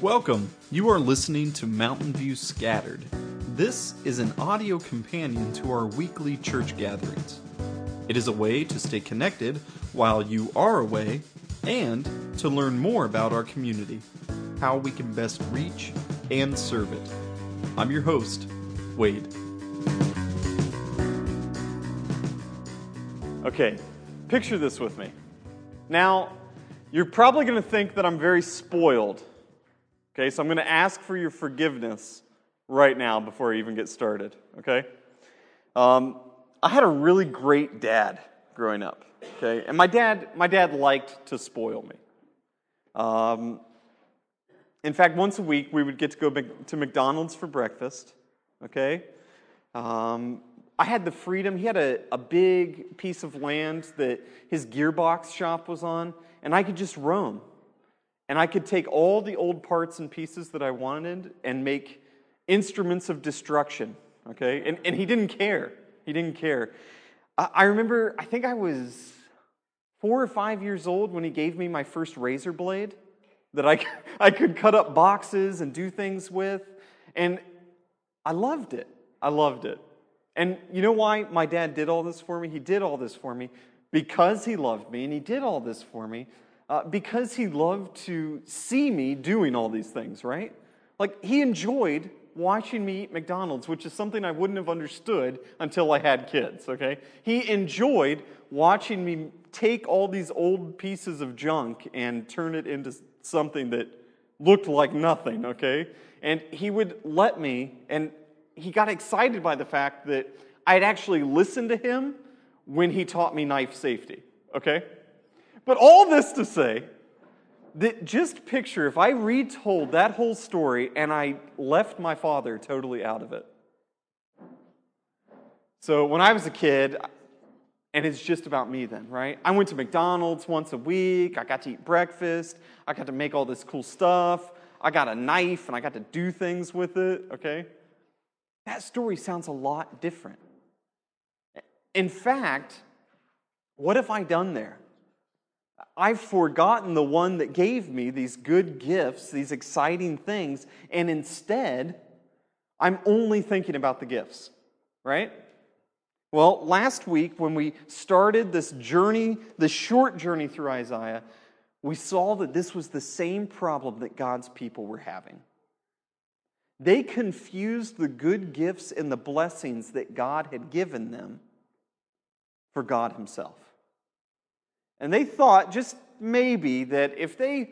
Welcome. You are listening to Mountain View Scattered. This is an audio companion to our weekly church gatherings. It is a way to stay connected while you are away and to learn more about our community, how we can best reach and serve it. I'm your host, Wade. Okay, picture this with me. Now, you're probably going to think that I'm very spoiled. Okay, so I'm going to ask for your forgiveness right now before I even get started. Okay? Um, I had a really great dad growing up. Okay, and my dad, my dad liked to spoil me. Um, in fact, once a week we would get to go to McDonald's for breakfast. Okay, um, I had the freedom. He had a, a big piece of land that his gearbox shop was on, and I could just roam. And I could take all the old parts and pieces that I wanted and make instruments of destruction. Okay? And, and he didn't care. He didn't care. I, I remember, I think I was four or five years old when he gave me my first razor blade that I, I could cut up boxes and do things with. And I loved it. I loved it. And you know why my dad did all this for me? He did all this for me because he loved me, and he did all this for me uh, because he loved to see me doing all these things, right? Like, he enjoyed watching me eat McDonald's, which is something I wouldn't have understood until I had kids, okay? He enjoyed watching me take all these old pieces of junk and turn it into something that looked like nothing, okay? And he would let me, and he got excited by the fact that I'd actually listened to him when he taught me knife safety, okay? But all this to say that just picture if I retold that whole story and I left my father totally out of it. So when I was a kid, and it's just about me then, right? I went to McDonald's once a week. I got to eat breakfast. I got to make all this cool stuff. I got a knife and I got to do things with it, okay? That story sounds a lot different. In fact, what have I done there? I've forgotten the one that gave me these good gifts, these exciting things, and instead, I'm only thinking about the gifts, right? Well, last week when we started this journey, this short journey through Isaiah, we saw that this was the same problem that God's people were having. They confused the good gifts and the blessings that God had given them for God Himself. And they thought, just maybe, that if they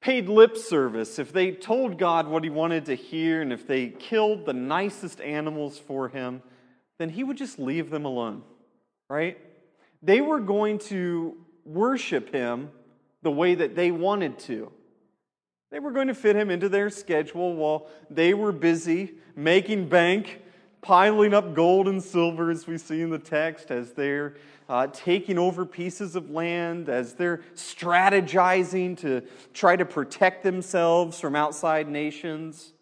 paid lip service, if they told God what He wanted to hear, and if they killed the nicest animals for Him, then He would just leave them alone, right? They were going to worship Him the way that they wanted to. They were going to fit Him into their schedule while they were busy making bank piling up gold and silver, as we see in the text, as they're uh, taking over pieces of land, as they're strategizing to try to protect themselves from outside nations.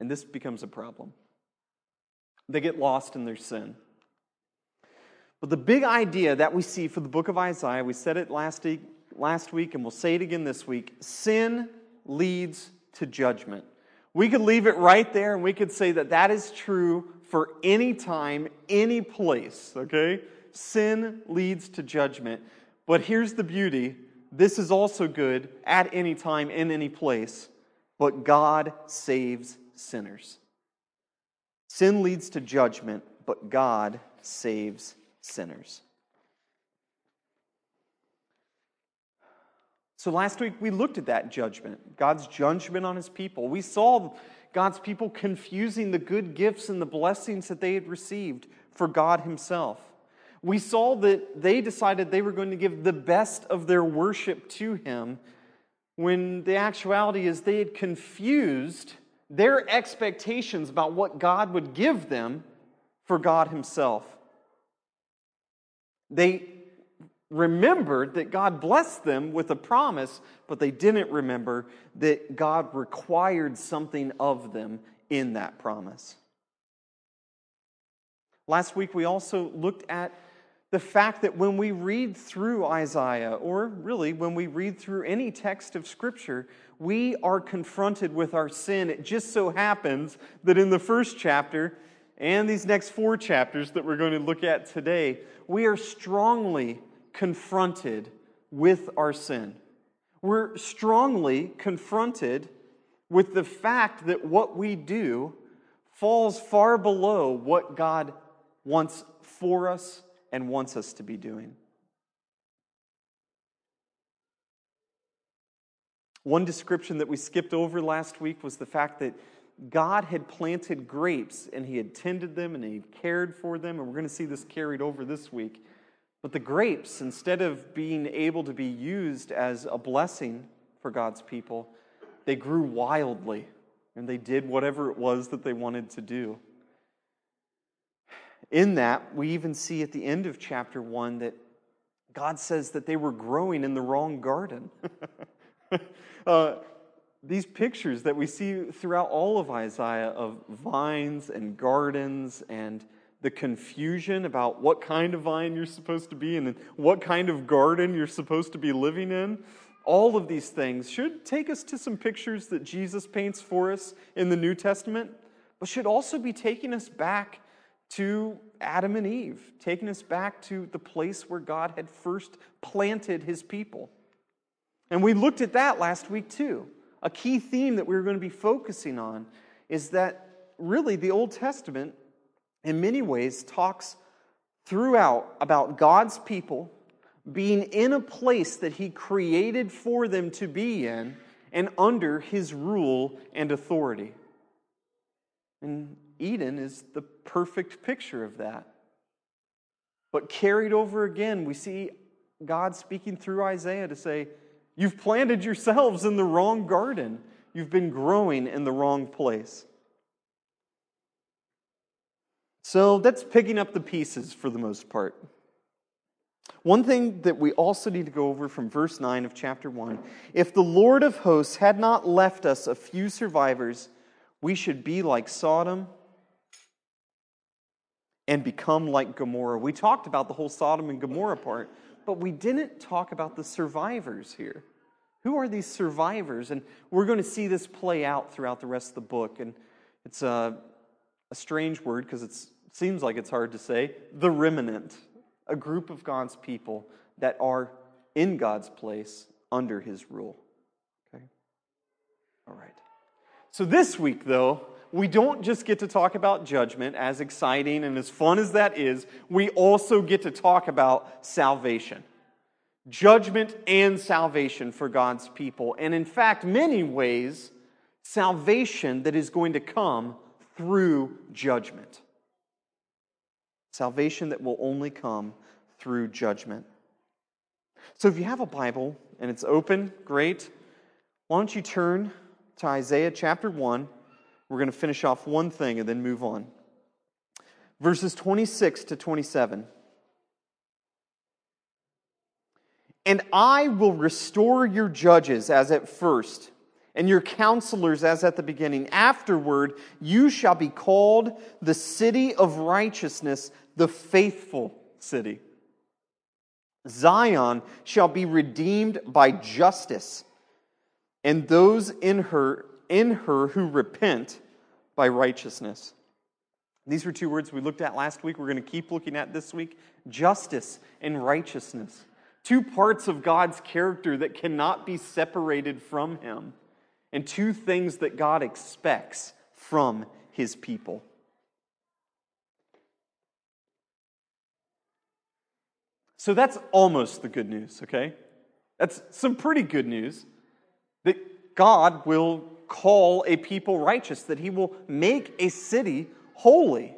And this becomes a problem. They get lost in their sin. But the big idea that we see for the book of Isaiah, we said it last week, last week and we'll say it again this week sin leads to judgment. We could leave it right there and we could say that that is true for any time, any place, okay? Sin leads to judgment. But here's the beauty this is also good at any time, in any place. But God saves sinners. Sin leads to judgment, but God saves sinners. So last week we looked at that judgment, God's judgment on his people. We saw God's people confusing the good gifts and the blessings that they had received for God himself. We saw that they decided they were going to give the best of their worship to him when the actuality is they had confused their expectations about what God would give them for God himself. They remembered that God blessed them with a promise, but they didn't remember that God required something of them in that promise. Last week, we also looked at the fact that when we read through Isaiah, or really when we read through any text of Scripture, we are confronted with our sin. It just so happens that in the first chapter and these next four chapters that we're going to look at today, we are strongly confronted with our sin. We're strongly confronted with the fact that what we do falls far below what God wants for us and wants us to be doing. One description that we skipped over last week was the fact that God had planted grapes and he had tended them and he cared for them, and we're going to see this carried over this week. But the grapes, instead of being able to be used as a blessing for God's people, they grew wildly and they did whatever it was that they wanted to do. In that, we even see at the end of chapter 1 that God says that they were growing in the wrong garden. uh, these pictures that we see throughout all of Isaiah of vines and gardens and the confusion about what kind of vine you're supposed to be and what kind of garden you're supposed to be living in, all of these things should take us to some pictures that Jesus paints for us in the New Testament, but should also be taking us back to Adam and Eve, taking us back to the place where God had first planted his people. And we looked at that last week too. A key theme that we we're going to be focusing on is that really the Old Testament, in many ways, talks throughout about God's people being in a place that He created for them to be in and under His rule and authority. And Eden is the perfect picture of that. But carried over again, we see God speaking through Isaiah to say, You've planted yourselves in the wrong garden. You've been growing in the wrong place. So that's picking up the pieces for the most part. One thing that we also need to go over from verse 9 of chapter 1 if the Lord of hosts had not left us a few survivors, we should be like Sodom and become like Gomorrah. We talked about the whole Sodom and Gomorrah part, but we didn't talk about the survivors here. Who are these survivors? And we're going to see this play out throughout the rest of the book. And it's a, a strange word because it seems like it's hard to say the remnant, a group of God's people that are in God's place under his rule. Okay? All right. So this week, though, we don't just get to talk about judgment, as exciting and as fun as that is, we also get to talk about salvation. Judgment and salvation for God's people. And in fact, many ways, salvation that is going to come through judgment. Salvation that will only come through judgment. So if you have a Bible and it's open, great. Why don't you turn to Isaiah chapter 1? We're going to finish off one thing and then move on. Verses 26 to 27. And I will restore your judges as at first, and your counselors as at the beginning. Afterward, you shall be called the city of righteousness, the faithful city. Zion shall be redeemed by justice, and those in her in her who repent by righteousness. These were two words we looked at last week. We're going to keep looking at this week justice and righteousness. Two parts of God's character that cannot be separated from Him, and two things that God expects from His people. So that's almost the good news, okay? That's some pretty good news that God will call a people righteous, that he will make a city holy.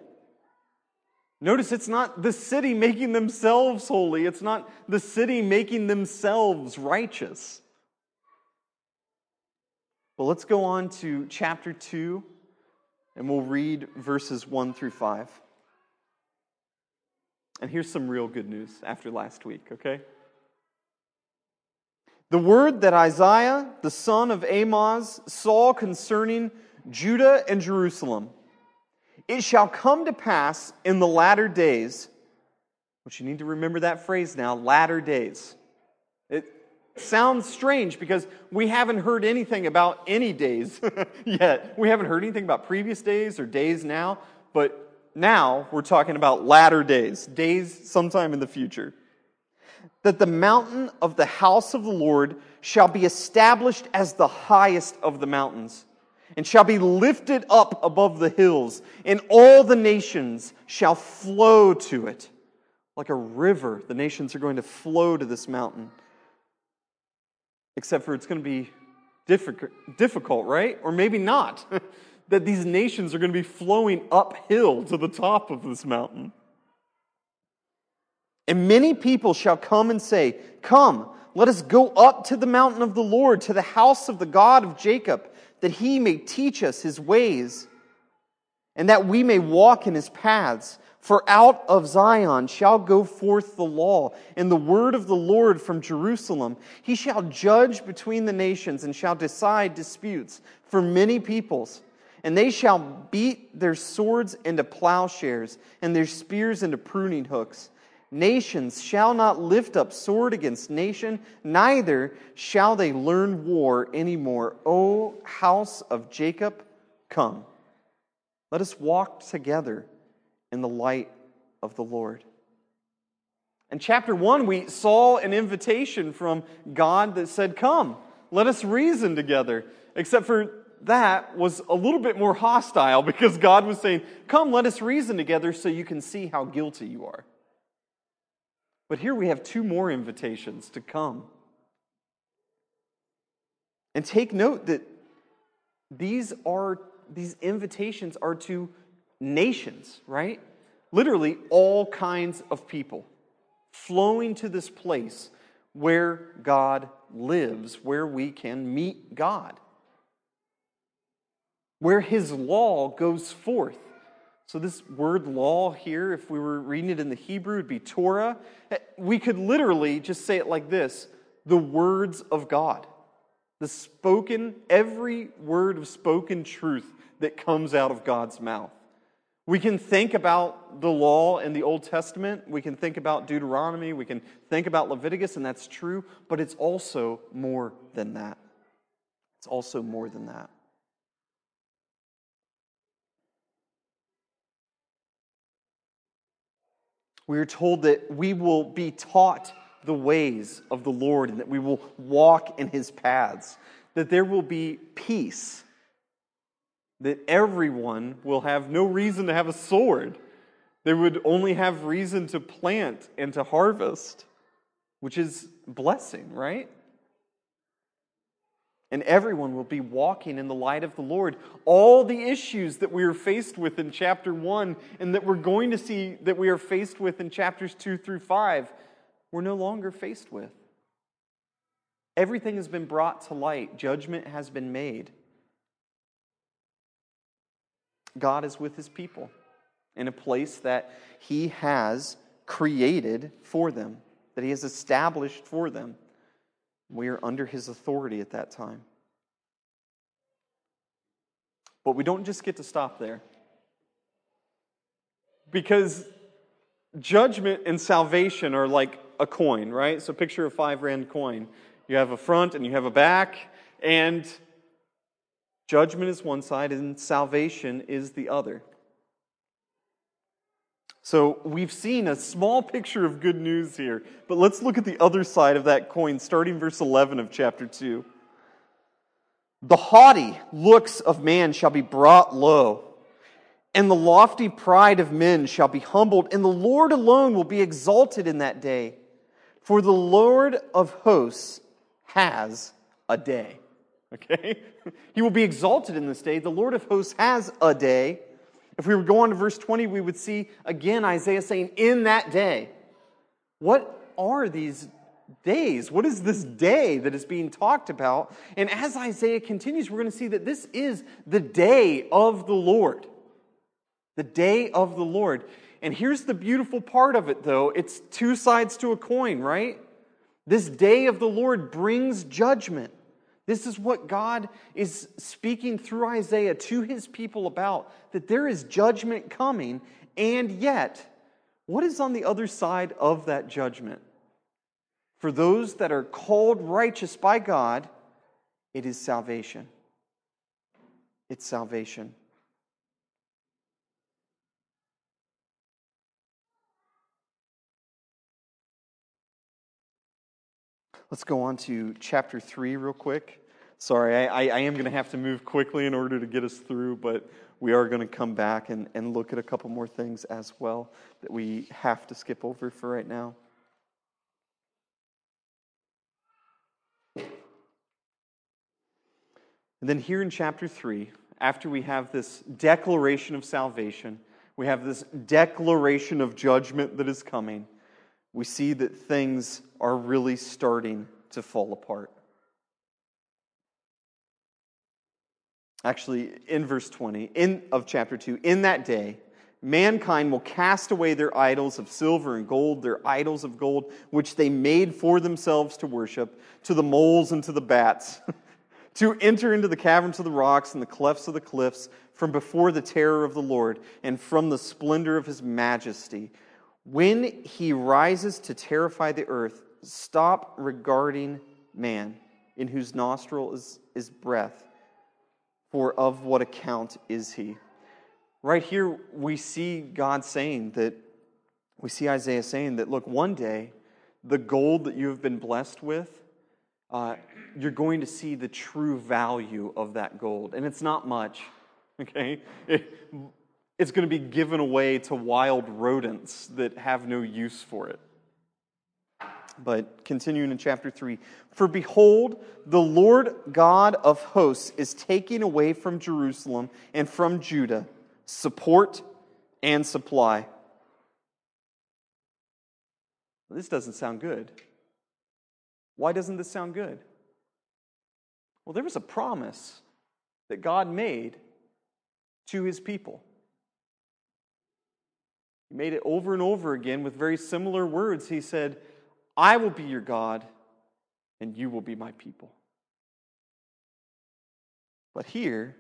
Notice it's not the city making themselves holy, it's not the city making themselves righteous. Well, let's go on to chapter 2, and we'll read verses 1 through 5. And here's some real good news after last week, okay? The word that Isaiah, the son of Amoz, saw concerning Judah and Jerusalem. It shall come to pass in the latter days But you need to remember that phrase now latter days. It sounds strange because we haven't heard anything about any days yet. We haven't heard anything about previous days or days now, but now we're talking about latter days, days sometime in the future. That the mountain of the house of the Lord shall be established as the highest of the mountains and shall be lifted up above the hills, and all the nations shall flow to it. Like a river, the nations are going to flow to this mountain. Except for it's going to be difficult, right? Or maybe not. that these nations are going to be flowing uphill to the top of this mountain. And many people shall come and say, Come, let us go up to the mountain of the Lord, to the house of the God of Jacob, that he may teach us his ways, and that we may walk in his paths. For out of Zion shall go forth the law and the word of the Lord from Jerusalem. He shall judge between the nations and shall decide disputes for many peoples. And they shall beat their swords into plowshares and their spears into pruning hooks. Nations shall not lift up sword against nation, neither shall they learn war anymore. O house of Jacob, come. Let us walk together in the light of the Lord. In chapter 1, we saw an invitation from God that said, Come, let us reason together. Except for that was a little bit more hostile because God was saying, Come, let us reason together so you can see how guilty you are. But here we have two more invitations to come. And take note that these are these invitations are to nations, right? Literally all kinds of people flowing to this place where God lives, where we can meet God where his law goes forth. So, this word law here, if we were reading it in the Hebrew, would be Torah. Eh, we could literally just say it like this the words of God. The spoken, every word of spoken truth that comes out of God's mouth. We can think about the law in the Old Testament. We can think about Deuteronomy. We can think about Leviticus, and that's true, but it's also more than that. It's also more than that. We are told that we will be taught the ways of the Lord and that we will walk in his paths, that there will be peace, that everyone will have no reason to have a sword. They would only have reason to plant and to harvest, which is blessing, right? And everyone will be walking in the light of the Lord. All the issues that we are faced with in chapter 1 and that we're going to see that we are faced with in chapters 2 through 5, we're no longer faced with. Everything has been brought to light, judgment has been made. God is with his people in a place that he has created for them, that he has established for them. We are under his authority at that time. But we don't just get to stop there. Because judgment and salvation are like a coin, right? So picture a five rand coin. You have a front and you have a back, and judgment is one side and salvation is the other. So we've seen a small picture of good news here, but let's look at the other side of that coin, starting verse 11 of chapter 2. The haughty looks of man shall be brought low, and the lofty pride of men shall be humbled, and the Lord alone will be exalted in that day. For the Lord of hosts has a day. Okay? He will be exalted in this day. The Lord of hosts has a day if we were going to verse 20, we would see again Isaiah saying, In that day. What are these days? What is this day that is being talked about? And as Isaiah continues, we're going to see that this is the day of the Lord. The day of the Lord. And here's the beautiful part of it, though it's two sides to a coin, right? This day of the Lord brings judgment. This is what God is speaking through Isaiah to his people about that there is judgment coming, and yet What is on the other side of that judgment? For those that are called righteous by God, it is salvation. It's salvation. Let's go on to chapter 3 real quick. Sorry, I, I am going to have to move quickly in order to get us through, but we are going to come back and, and look at a couple more things as well that we have to skip over for right now. And then here in chapter 3, after we have this declaration of salvation, we have this declaration of judgment that is coming, we see that things are really starting to fall apart. Actually, in verse 20 in, of chapter 2, in that day, mankind will cast away their idols of silver and gold, their idols of gold, which they made for themselves to worship, to the moles and to the bats, to enter into the caverns of the rocks and the clefts of the cliffs, from before the terror of the Lord and from the splendor of his majesty when he rises to terrify the earth, stop regarding man, in whose nostril is, is breath, for of what account is he? Right here, we see God saying that, we see Isaiah saying that, look, one day, the gold that you have been blessed with, uh, you're going to see the true value of that gold. And it's not much, okay? it's going to be given away to wild rodents that have no use for it. But continuing in chapter 3 For behold, the Lord God of hosts is taking away from Jerusalem and from Judah support and supply. This doesn't sound good. Why doesn't this sound good? Well, there was a promise that God made to his people. Made it over and over again with very similar words. He said, I will be your God, and you will be my people. But here,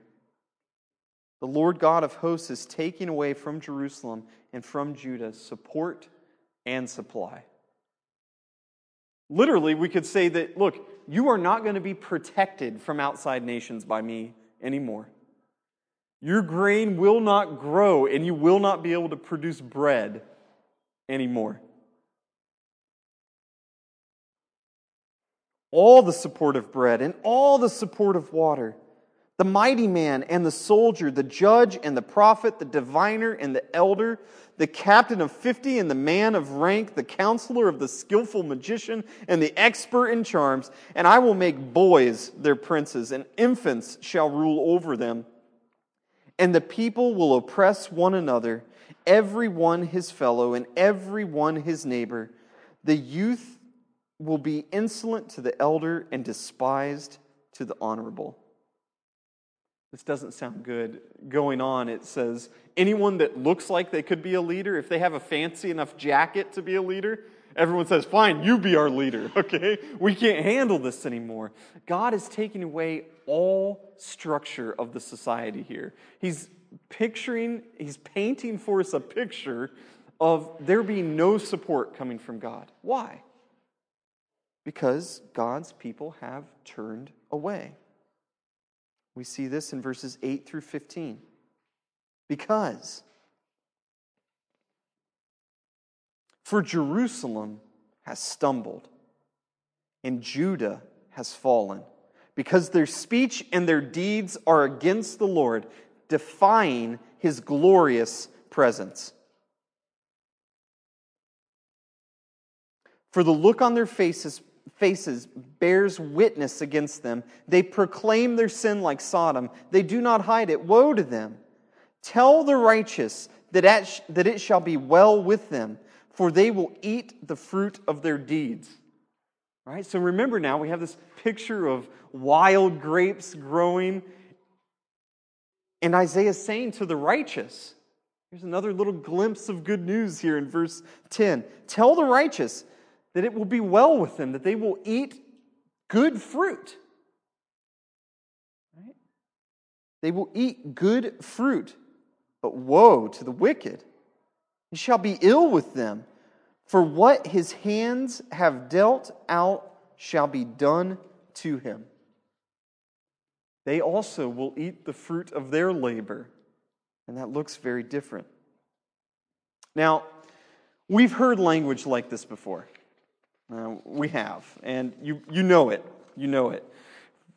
the Lord God of hosts is taking away from Jerusalem and from Judah support and supply. Literally, we could say that, look, you are not going to be protected from outside nations by me anymore. Your grain will not grow and you will not be able to produce bread anymore. All the support of bread and all the support of water, the mighty man and the soldier, the judge and the prophet, the diviner and the elder, the captain of fifty and the man of rank, the counselor of the skillful magician and the expert in charms, and I will make boys their princes, and infants shall rule over them. And the people will oppress one another, every one his fellow, and every one his neighbor. The youth will be insolent to the elder and despised to the honorable. This doesn't sound good. Going on, it says anyone that looks like they could be a leader, if they have a fancy enough jacket to be a leader, everyone says, Fine, you be our leader, okay? We can't handle this anymore. God is taking away all structure of the society here. He's picturing, he's painting for us a picture of there being no support coming from God. Why? Because God's people have turned away. We see this in verses 8 through 15. Because for Jerusalem has stumbled and Judah has fallen because their speech and their deeds are against the Lord, defying his glorious presence. For the look on their faces, faces bears witness against them. They proclaim their sin like Sodom. They do not hide it. Woe to them! Tell the righteous that it shall be well with them, for they will eat the fruit of their deeds. Right? So remember now, we have this picture of wild grapes growing. And Isaiah is saying to the righteous, here's another little glimpse of good news here in verse 10. Tell the righteous that it will be well with them, that they will eat good fruit. Right? They will eat good fruit, but woe to the wicked He shall be ill with them, for what his hands have dealt out shall be done to him. They also will eat the fruit of their labor. And that looks very different. Now, we've heard language like this before. Uh, we have. And you, you know it. You know it.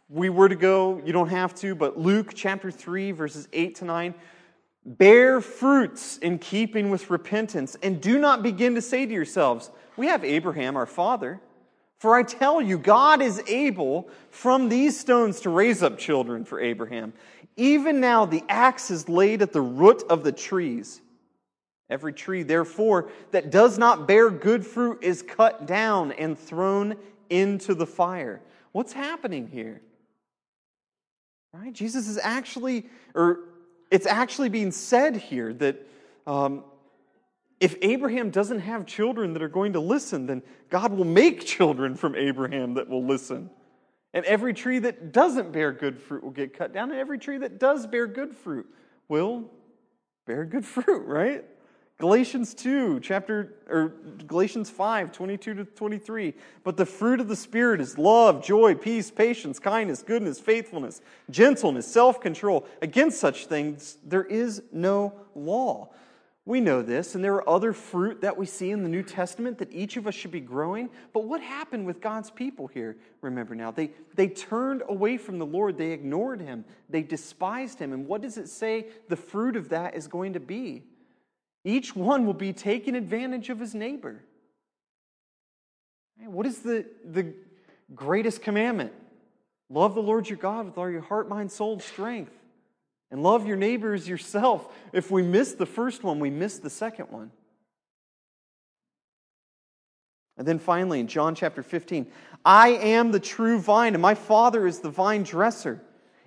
We were to go, you don't have to, but Luke chapter 3, verses 8 to 9 bear fruits in keeping with repentance, and do not begin to say to yourselves, We have Abraham, our father. For I tell you, God is able from these stones to raise up children for Abraham. Even now, the axe is laid at the root of the trees. Every tree, therefore, that does not bear good fruit is cut down and thrown into the fire. What's happening here? Right? Jesus is actually, or it's actually being said here that um, if Abraham doesn't have children that are going to listen, then God will make children from Abraham that will listen. And every tree that doesn't bear good fruit will get cut down, and every tree that does bear good fruit will bear good fruit, right? Galatians 2, chapter, or Galatians 5, 22 to 23. But the fruit of the Spirit is love, joy, peace, patience, kindness, goodness, faithfulness, gentleness, self control. Against such things, there is no law. We know this, and there are other fruit that we see in the New Testament that each of us should be growing. But what happened with God's people here? Remember now, they, they turned away from the Lord, they ignored him, they despised him. And what does it say the fruit of that is going to be? Each one will be taking advantage of his neighbor. What is the, the greatest commandment? Love the Lord your God with all your heart, mind, soul, and strength. And love your neighbor as yourself. If we miss the first one, we miss the second one. And then finally, in John chapter 15, I am the true vine, and my Father is the vine dresser.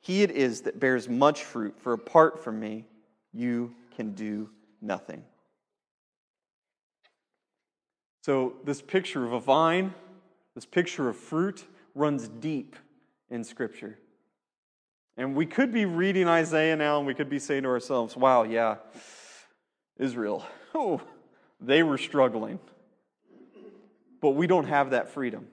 he it is that bears much fruit, for apart from me, you can do nothing. So, this picture of a vine, this picture of fruit, runs deep in Scripture. And we could be reading Isaiah now and we could be saying to ourselves, wow, yeah, Israel, oh, they were struggling. But we don't have that freedom.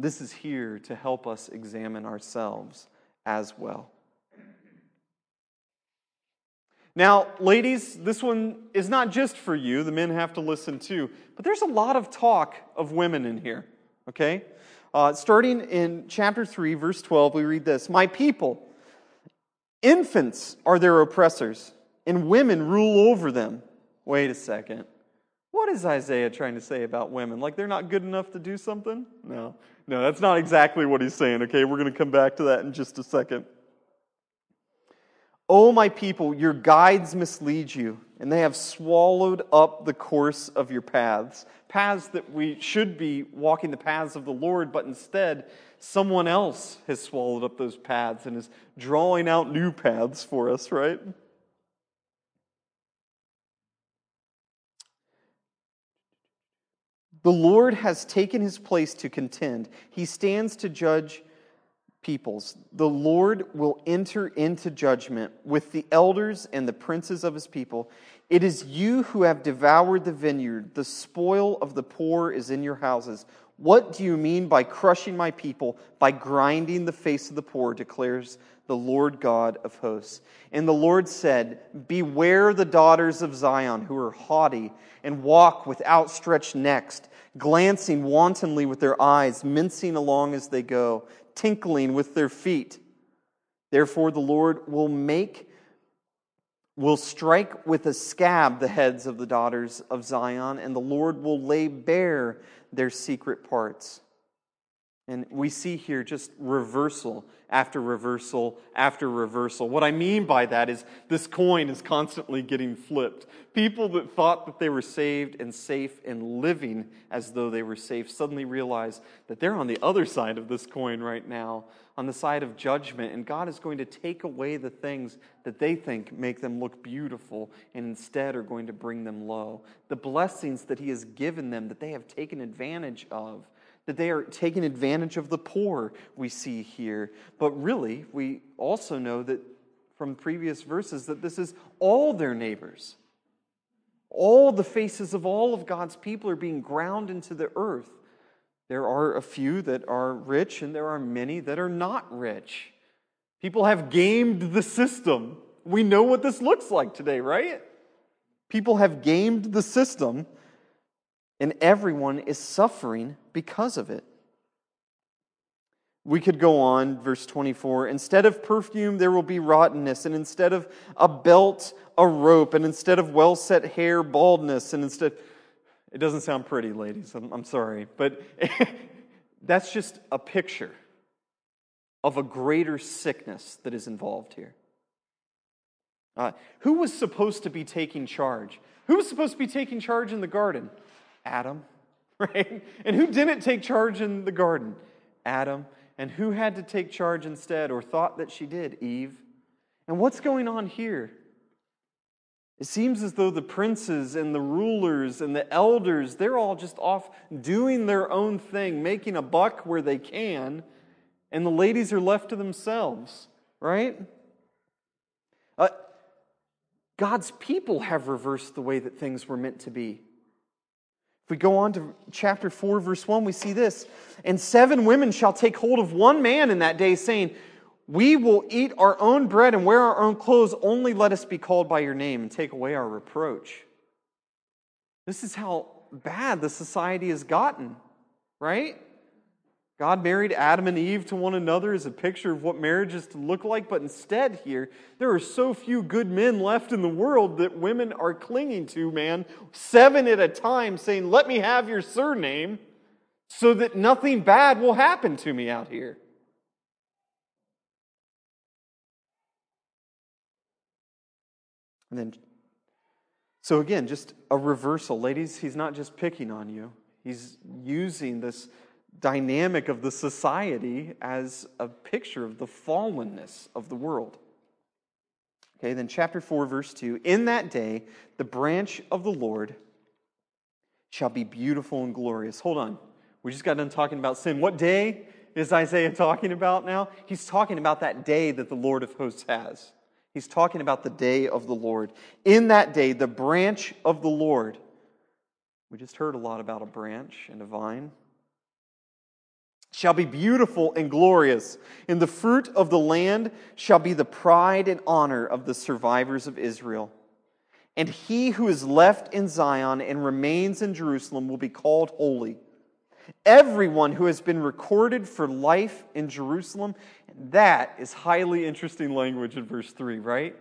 This is here to help us examine ourselves as well. Now, ladies, this one is not just for you. The men have to listen too. But there's a lot of talk of women in here, okay? Uh, starting in chapter 3, verse 12, we read this My people, infants are their oppressors, and women rule over them. Wait a second. What is Isaiah trying to say about women? Like they're not good enough to do something? No. No, that's not exactly what he's saying, okay? We're going to come back to that in just a second. Oh, my people, your guides mislead you, and they have swallowed up the course of your paths. Paths that we should be walking the paths of the Lord, but instead, someone else has swallowed up those paths and is drawing out new paths for us, right? The Lord has taken his place to contend. He stands to judge peoples. The Lord will enter into judgment with the elders and the princes of his people. It is you who have devoured the vineyard. The spoil of the poor is in your houses. What do you mean by crushing my people, by grinding the face of the poor, declares the Lord God of hosts. And the Lord said, Beware the daughters of Zion who are haughty and walk with outstretched necks, glancing wantonly with their eyes, mincing along as they go, tinkling with their feet. Therefore, the Lord will make will strike with a scab the heads of the daughters of Zion, and the Lord will lay bare their secret parts. And we see here just reversal after reversal after reversal. What I mean by that is this coin is constantly getting flipped. People that thought that they were saved and safe and living as though they were safe suddenly realize that they're on the other side of this coin right now, on the side of judgment, and God is going to take away the things that they think make them look beautiful and instead are going to bring them low. The blessings that He has given them that they have taken advantage of that they are taking advantage of the poor, we see here. But really, we also know that from previous verses that this is all their neighbors. All the faces of all of God's people are being ground into the earth. There are a few that are rich, and there are many that are not rich. People have gamed the system. We know what this looks like today, right? People have gamed the system and everyone is suffering because of it. We could go on, verse 24. Instead of perfume, there will be rottenness, and instead of a belt, a rope, and instead of well set hair, baldness, and instead. It doesn't sound pretty, ladies. I'm, I'm sorry. But that's just a picture of a greater sickness that is involved here. Uh, who was supposed to be taking charge? Who was supposed to be taking charge in the garden? Adam, right? And who didn't take charge in the garden? Adam. And who had to take charge instead or thought that she did? Eve. And what's going on here? It seems as though the princes and the rulers and the elders, they're all just off doing their own thing, making a buck where they can, and the ladies are left to themselves, right? Uh, God's people have reversed the way that things were meant to be. We go on to chapter 4, verse 1, we see this. And seven women shall take hold of one man in that day, saying, We will eat our own bread and wear our own clothes, only let us be called by your name and take away our reproach. This is how bad the society has gotten, right? God married Adam and Eve to one another as a picture of what marriage is to look like, but instead, here, there are so few good men left in the world that women are clinging to, man, seven at a time, saying, Let me have your surname so that nothing bad will happen to me out here. And then, so again, just a reversal. Ladies, he's not just picking on you, he's using this dynamic of the society as a picture of the fallenness of the world. Okay, then chapter 4, verse 2 In that day, the branch of the Lord shall be beautiful and glorious. Hold on. We just got done talking about sin. What day is Isaiah talking about now? He's talking about that day that the Lord of hosts has. He's talking about the day of the Lord. In that day, the branch of the Lord. We just heard a lot about a branch and a vine shall be beautiful and glorious, and the fruit of the land shall be the pride and honor of the survivors of Israel. And he who is left in Zion and remains in Jerusalem will be called holy. Everyone who has been recorded for life in Jerusalem, that is highly interesting language in verse 3, right?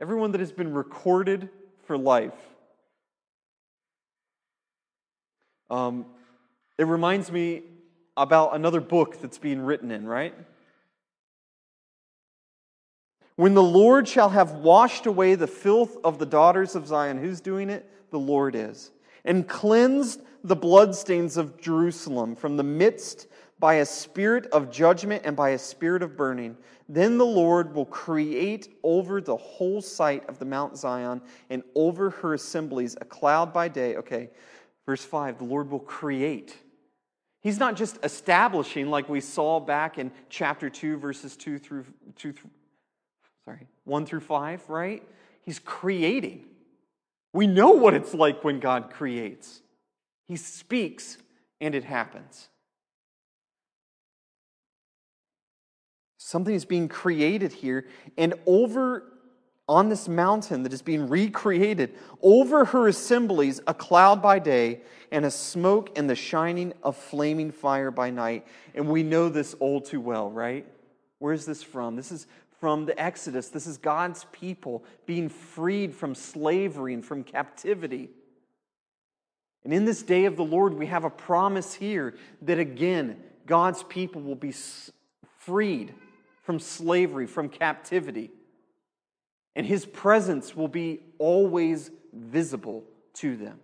Everyone that has been recorded for life. Um, it reminds me about another book that's being written in, right? When the Lord shall have washed away the filth of the daughters of Zion, who's doing it? The Lord is. And cleansed the bloodstains of Jerusalem from the midst by a spirit of judgment and by a spirit of burning. Then the Lord will create over the whole site of the Mount Zion and over her assemblies a cloud by day. Okay, verse 5 the Lord will create He's not just establishing like we saw back in chapter 2 verses 2 through 2 through, sorry, 1 through 5, right? He's creating. We know what it's like when God creates. He speaks and it happens. Something is being created here and over on this mountain that is being recreated, over her assemblies, a cloud by day and a smoke and the shining of flaming fire by night. And we know this all too well, right? Where's this from? This is from the Exodus. This is God's people being freed from slavery and from captivity. And in this day of the Lord, we have a promise here that again, God's people will be freed from slavery, from captivity. And his presence will be always visible to them.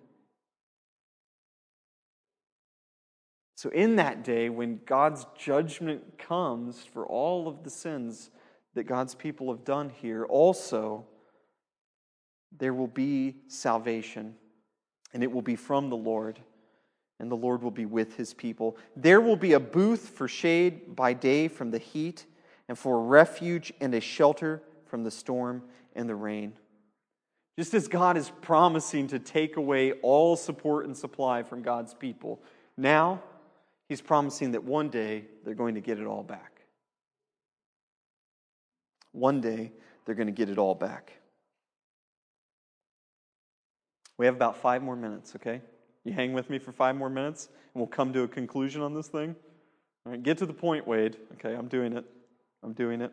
So, in that day, when God's judgment comes for all of the sins that God's people have done here, also there will be salvation, and it will be from the Lord, and the Lord will be with his people. There will be a booth for shade by day from the heat, and for refuge and a shelter from the storm and the rain. Just as God is promising to take away all support and supply from God's people, now He's promising that one day they're going to get it all back. One day they're going to get it all back. We have about five more minutes, okay? You hang with me for five more minutes, and we'll come to a conclusion on this thing. All right, get to the point, Wade. Okay, I'm doing it. I'm doing it.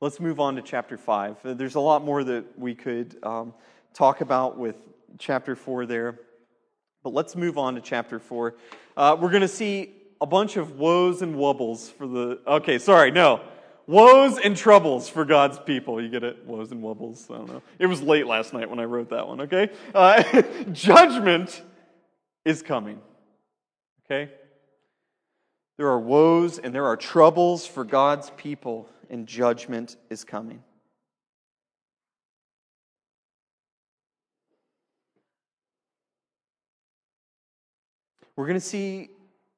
Let's move on to chapter 5. There's a lot more that we could um, talk about with chapter 4 there. But let's move on to chapter 4. Uh, we're going to see a bunch of woes and wobbles for the. Okay, sorry, no. Woes and troubles for God's people. You get it? Woes and wobbles. I don't know. It was late last night when I wrote that one, okay? Uh, judgment is coming. Okay? There are woes and there are troubles for God's people, and judgment is coming. We're going to see,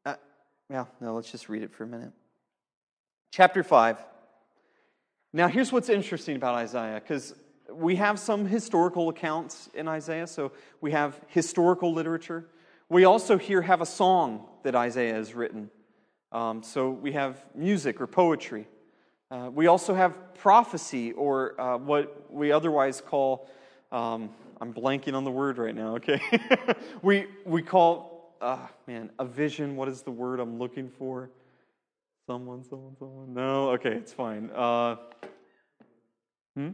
uh, yeah, no, let's just read it for a minute. Chapter 5. Now, here's what's interesting about Isaiah, because we have some historical accounts in Isaiah, so we have historical literature. We also here have a song that Isaiah has written. Um, so we have music or poetry. Uh, we also have prophecy, or uh, what we otherwise call, um, I'm blanking on the word right now, okay? we, we call ah, man, a vision. What is the word I'm looking for? Someone, someone, someone. No, okay, it's fine. Uh, hmm?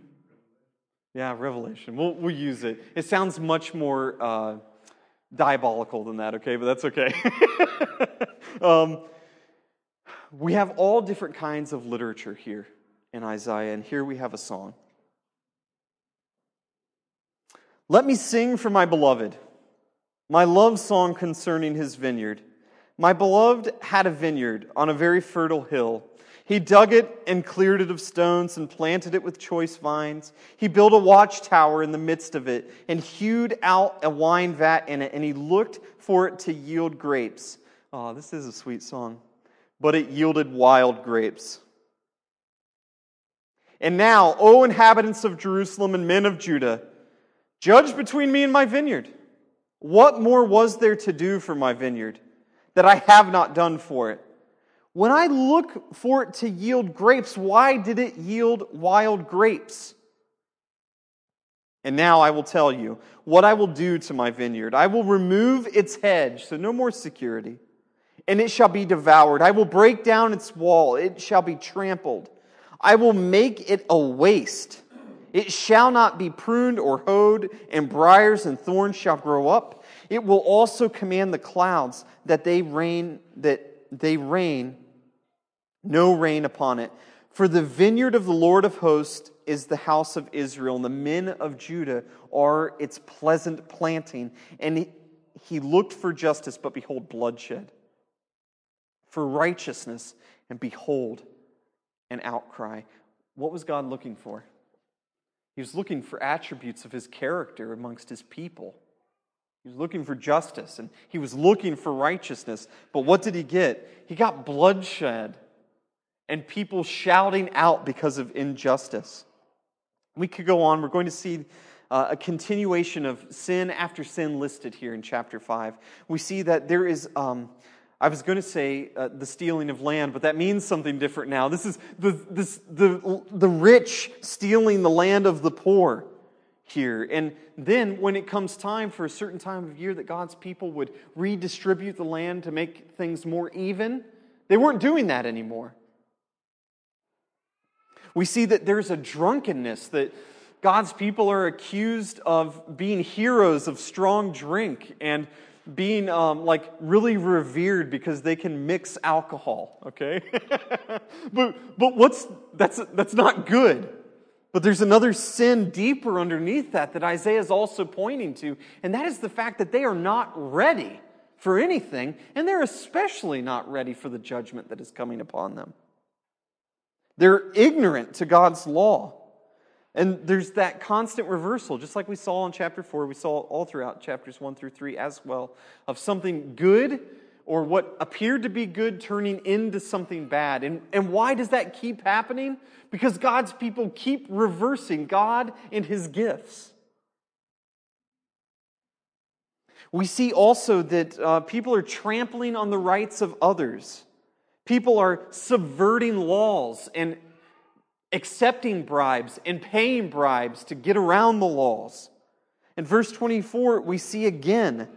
Yeah, revelation. We'll, we'll use it. It sounds much more uh, diabolical than that, okay, but that's okay. um, we have all different kinds of literature here in Isaiah, and here we have a song. Let me sing for my beloved my love song concerning his vineyard. My beloved had a vineyard on a very fertile hill. He dug it and cleared it of stones and planted it with choice vines. He built a watchtower in the midst of it and hewed out a wine vat in it, and he looked for it to yield grapes. Oh, this is a sweet song. But it yielded wild grapes. And now, O inhabitants of Jerusalem and men of Judah, judge between me and my vineyard. What more was there to do for my vineyard that I have not done for it? When I look for it to yield grapes, why did it yield wild grapes? And now I will tell you what I will do to my vineyard. I will remove its hedge, so no more security, and it shall be devoured. I will break down its wall, it shall be trampled. I will make it a waste it shall not be pruned or hoed, and briars and thorns shall grow up. It will also command the clouds that they rain that they rain no rain upon it. For the vineyard of the Lord of hosts is the house of Israel, and the men of Judah are its pleasant planting. And he, he looked for justice, but behold, bloodshed. For righteousness, and behold, an outcry. What was God looking for? He was looking for attributes of his character amongst his people. He was looking for justice and he was looking for righteousness. But what did he get? He got bloodshed and people shouting out because of injustice. We could go on. We're going to see uh, a continuation of sin after sin listed here in chapter 5. We see that there is um, I was going to say uh, the stealing of land, but that means something different now. This is the, this, the, the rich stealing the land of the poor here. And then when it comes time for a certain time of year that God's people would redistribute the land to make things more even, they weren't doing that anymore. We see that there's a drunkenness that God's people are accused of being heroes of strong drink and being um, like really revered because they can mix alcohol, okay? but, but what's, that's, that's not good. But there's another sin deeper underneath that that Isaiah is also pointing to, and that is the fact that they are not ready for anything, and they're especially not ready for the judgment that is coming upon them. They're ignorant to God's law. And there's that constant reversal, just like we saw in chapter 4, we saw all throughout chapters 1 through 3 as well, of something good or what appeared to be good turning into something bad. And, and why does that keep happening? Because God's people keep reversing God and his gifts. We see also that uh, people are trampling on the rights of others. People are subverting laws and accepting bribes and paying bribes to get around the laws. In verse 24, we see again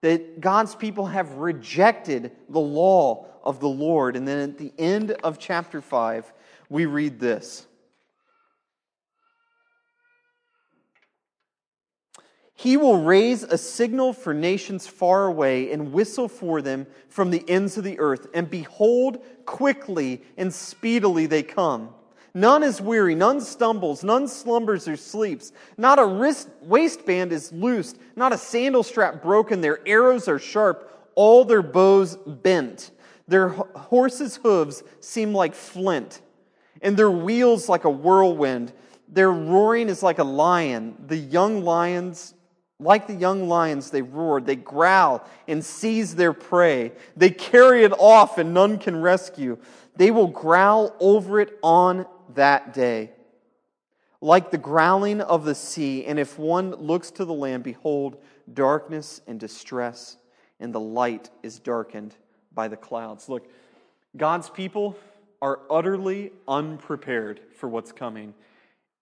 that God's people have rejected the law of the Lord. And then at the end of chapter 5, we read this He will raise a signal for nations far away and whistle for them from the ends of the earth. And behold, quickly and speedily they come. None is weary, none stumbles, none slumbers or sleeps. Not a wrist, waistband is loosed, not a sandal strap broken. Their arrows are sharp, all their bows bent. Their horses' hooves seem like flint, and their wheels like a whirlwind. Their roaring is like a lion. The young lions, like the young lions, they roar. They growl and seize their prey. They carry it off, and none can rescue. They will growl over it on that day. Like the growling of the sea, and if one looks to the land, behold, darkness and distress, and the light is darkened by the clouds. Look, God's people are utterly unprepared for what's coming.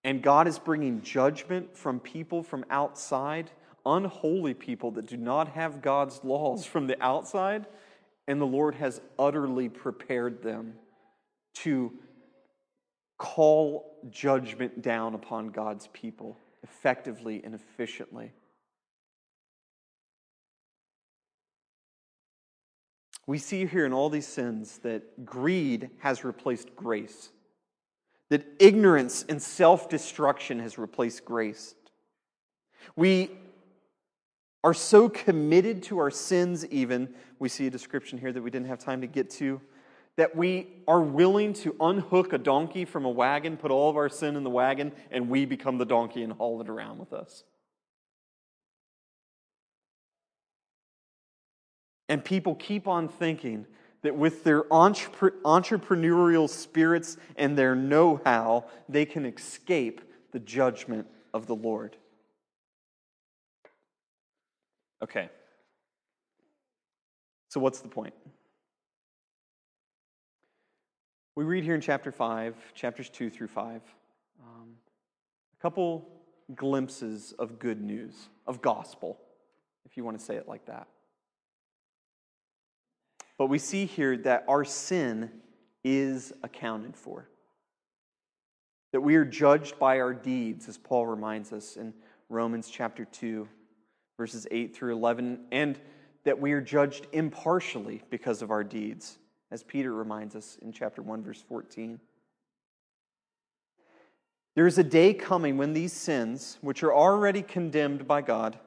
And God is bringing judgment from people from outside, unholy people that do not have God's laws from the outside, and the Lord has utterly prepared them to call judgment down upon God's people effectively and efficiently. We see here in all these sins that greed has replaced grace, that ignorance and self destruction has replaced grace. We are so committed to our sins, even, we see a description here that we didn't have time to get to, that we are willing to unhook a donkey from a wagon, put all of our sin in the wagon, and we become the donkey and haul it around with us. And people keep on thinking that with their entrepreneurial spirits and their know how, they can escape the judgment of the Lord. Okay. So, what's the point? We read here in chapter 5, chapters 2 through 5, um, a couple glimpses of good news, of gospel, if you want to say it like that. But we see here that our sin is accounted for. That we are judged by our deeds, as Paul reminds us in Romans chapter 2, verses 8 through 11, and that we are judged impartially because of our deeds as Peter reminds us in chapter 1, verse 14. There is a day coming when these sins, which are already condemned by God,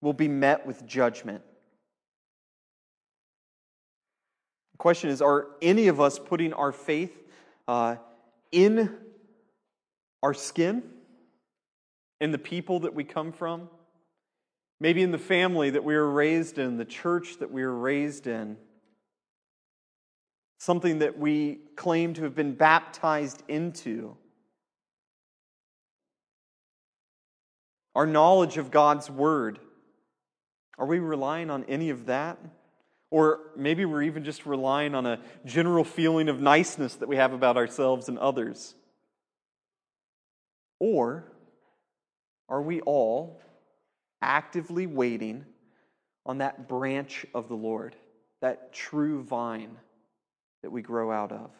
will be met with judgment. The question is Are any of us putting our faith uh, in our skin, in the people that we come from, maybe in the family that we were raised in, the church that we were raised in? Something that we claim to have been baptized into. Our knowledge of God's Word. Are we relying on any of that? Or maybe we're even just relying on a general feeling of niceness that we have about ourselves and others. Or are we all actively waiting on that branch of the Lord, that true vine? That we grow out of?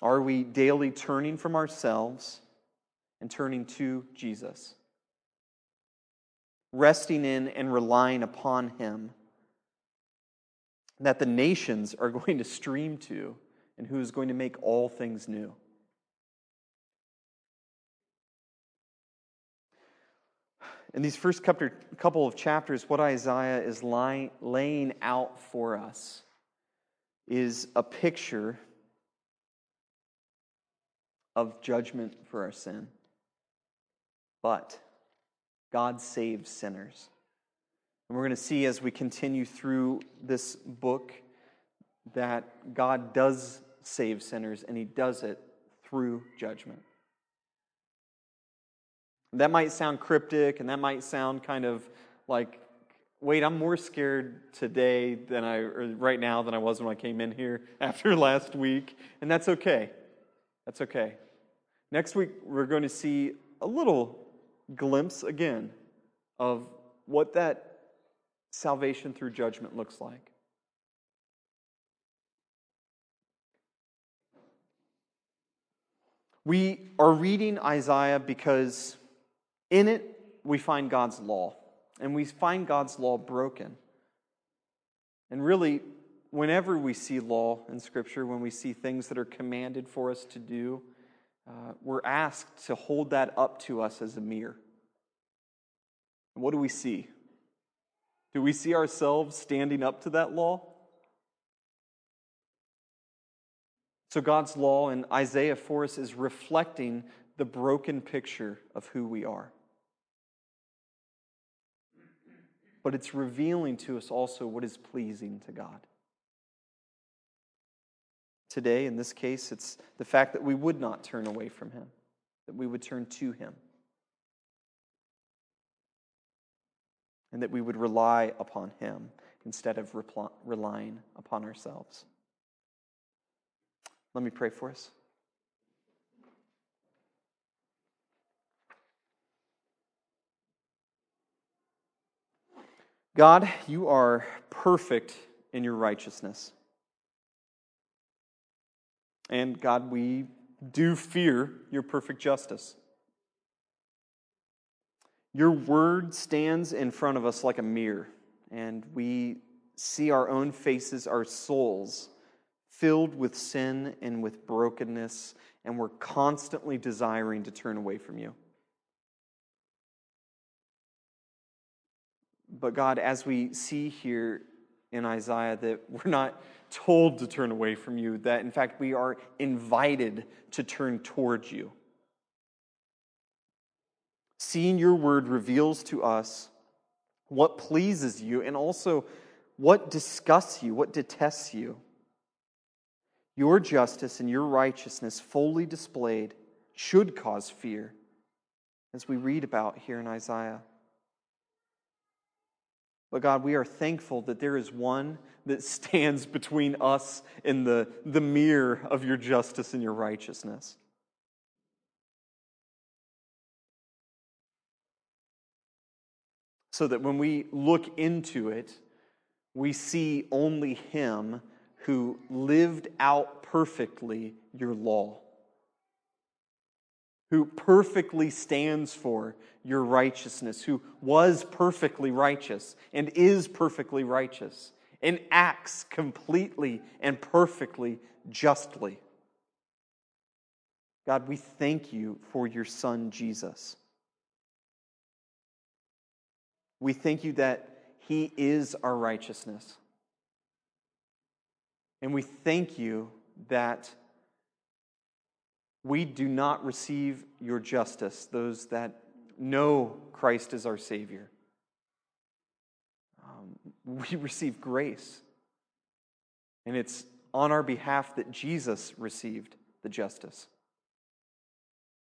Are we daily turning from ourselves and turning to Jesus? resting in and relying upon Him that the nations are going to stream to and who is going to make all things new. In these first couple of chapters, what Isaiah is laying out for us is a picture of judgment for our sin. But God saves sinners. And we're going to see as we continue through this book that God does save sinners, and He does it through judgment. That might sound cryptic, and that might sound kind of like, wait, I'm more scared today than I, right now than I was when I came in here after last week. And that's okay. That's okay. Next week, we're going to see a little glimpse again of what that salvation through judgment looks like. We are reading Isaiah because in it, we find God's law, and we find God's law broken. And really, whenever we see law in Scripture, when we see things that are commanded for us to do, uh, we're asked to hold that up to us as a mirror. And what do we see? Do we see ourselves standing up to that law? So, God's law in Isaiah for us is reflecting the broken picture of who we are. But it's revealing to us also what is pleasing to God. Today, in this case, it's the fact that we would not turn away from Him, that we would turn to Him, and that we would rely upon Him instead of relying upon ourselves. Let me pray for us. God, you are perfect in your righteousness. And God, we do fear your perfect justice. Your word stands in front of us like a mirror, and we see our own faces, our souls, filled with sin and with brokenness, and we're constantly desiring to turn away from you. But God, as we see here in Isaiah, that we're not told to turn away from you, that in fact we are invited to turn towards you. Seeing your word reveals to us what pleases you and also what disgusts you, what detests you. Your justice and your righteousness, fully displayed, should cause fear, as we read about here in Isaiah. But God, we are thankful that there is one that stands between us and the, the mirror of your justice and your righteousness. So that when we look into it, we see only Him who lived out perfectly your law who perfectly stands for your righteousness, who was perfectly righteous and is perfectly righteous and acts completely and perfectly justly. God, we thank you for your Son, Jesus. We thank you that he is our righteousness. And we thank you that we do not receive your justice, those that know Christ is our Savior. Um, we receive grace. And it's on our behalf that Jesus received the justice.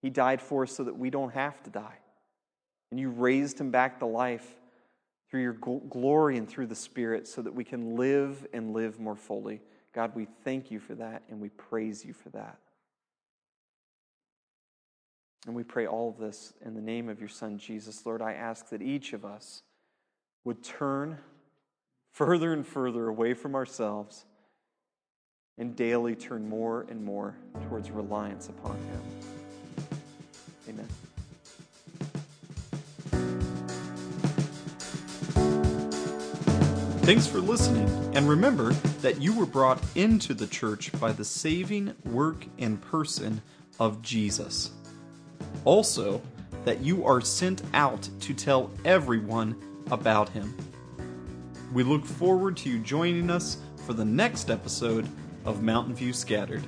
He died for us so that we don't have to die. And you raised him back to life through your glory and through the Spirit so that we can live and live more fully. God, we thank you for that and we praise you for that. And we pray all of this in the name of your Son, Jesus. Lord, I ask that each of us would turn further and further away from ourselves and daily turn more and more towards reliance upon Him. Amen. Thanks for listening, and remember that you were brought into the church by the saving work and person of Jesus. Also, that you are sent out to tell everyone about him. We look forward to you joining us for the next episode of Mountain View Scattered.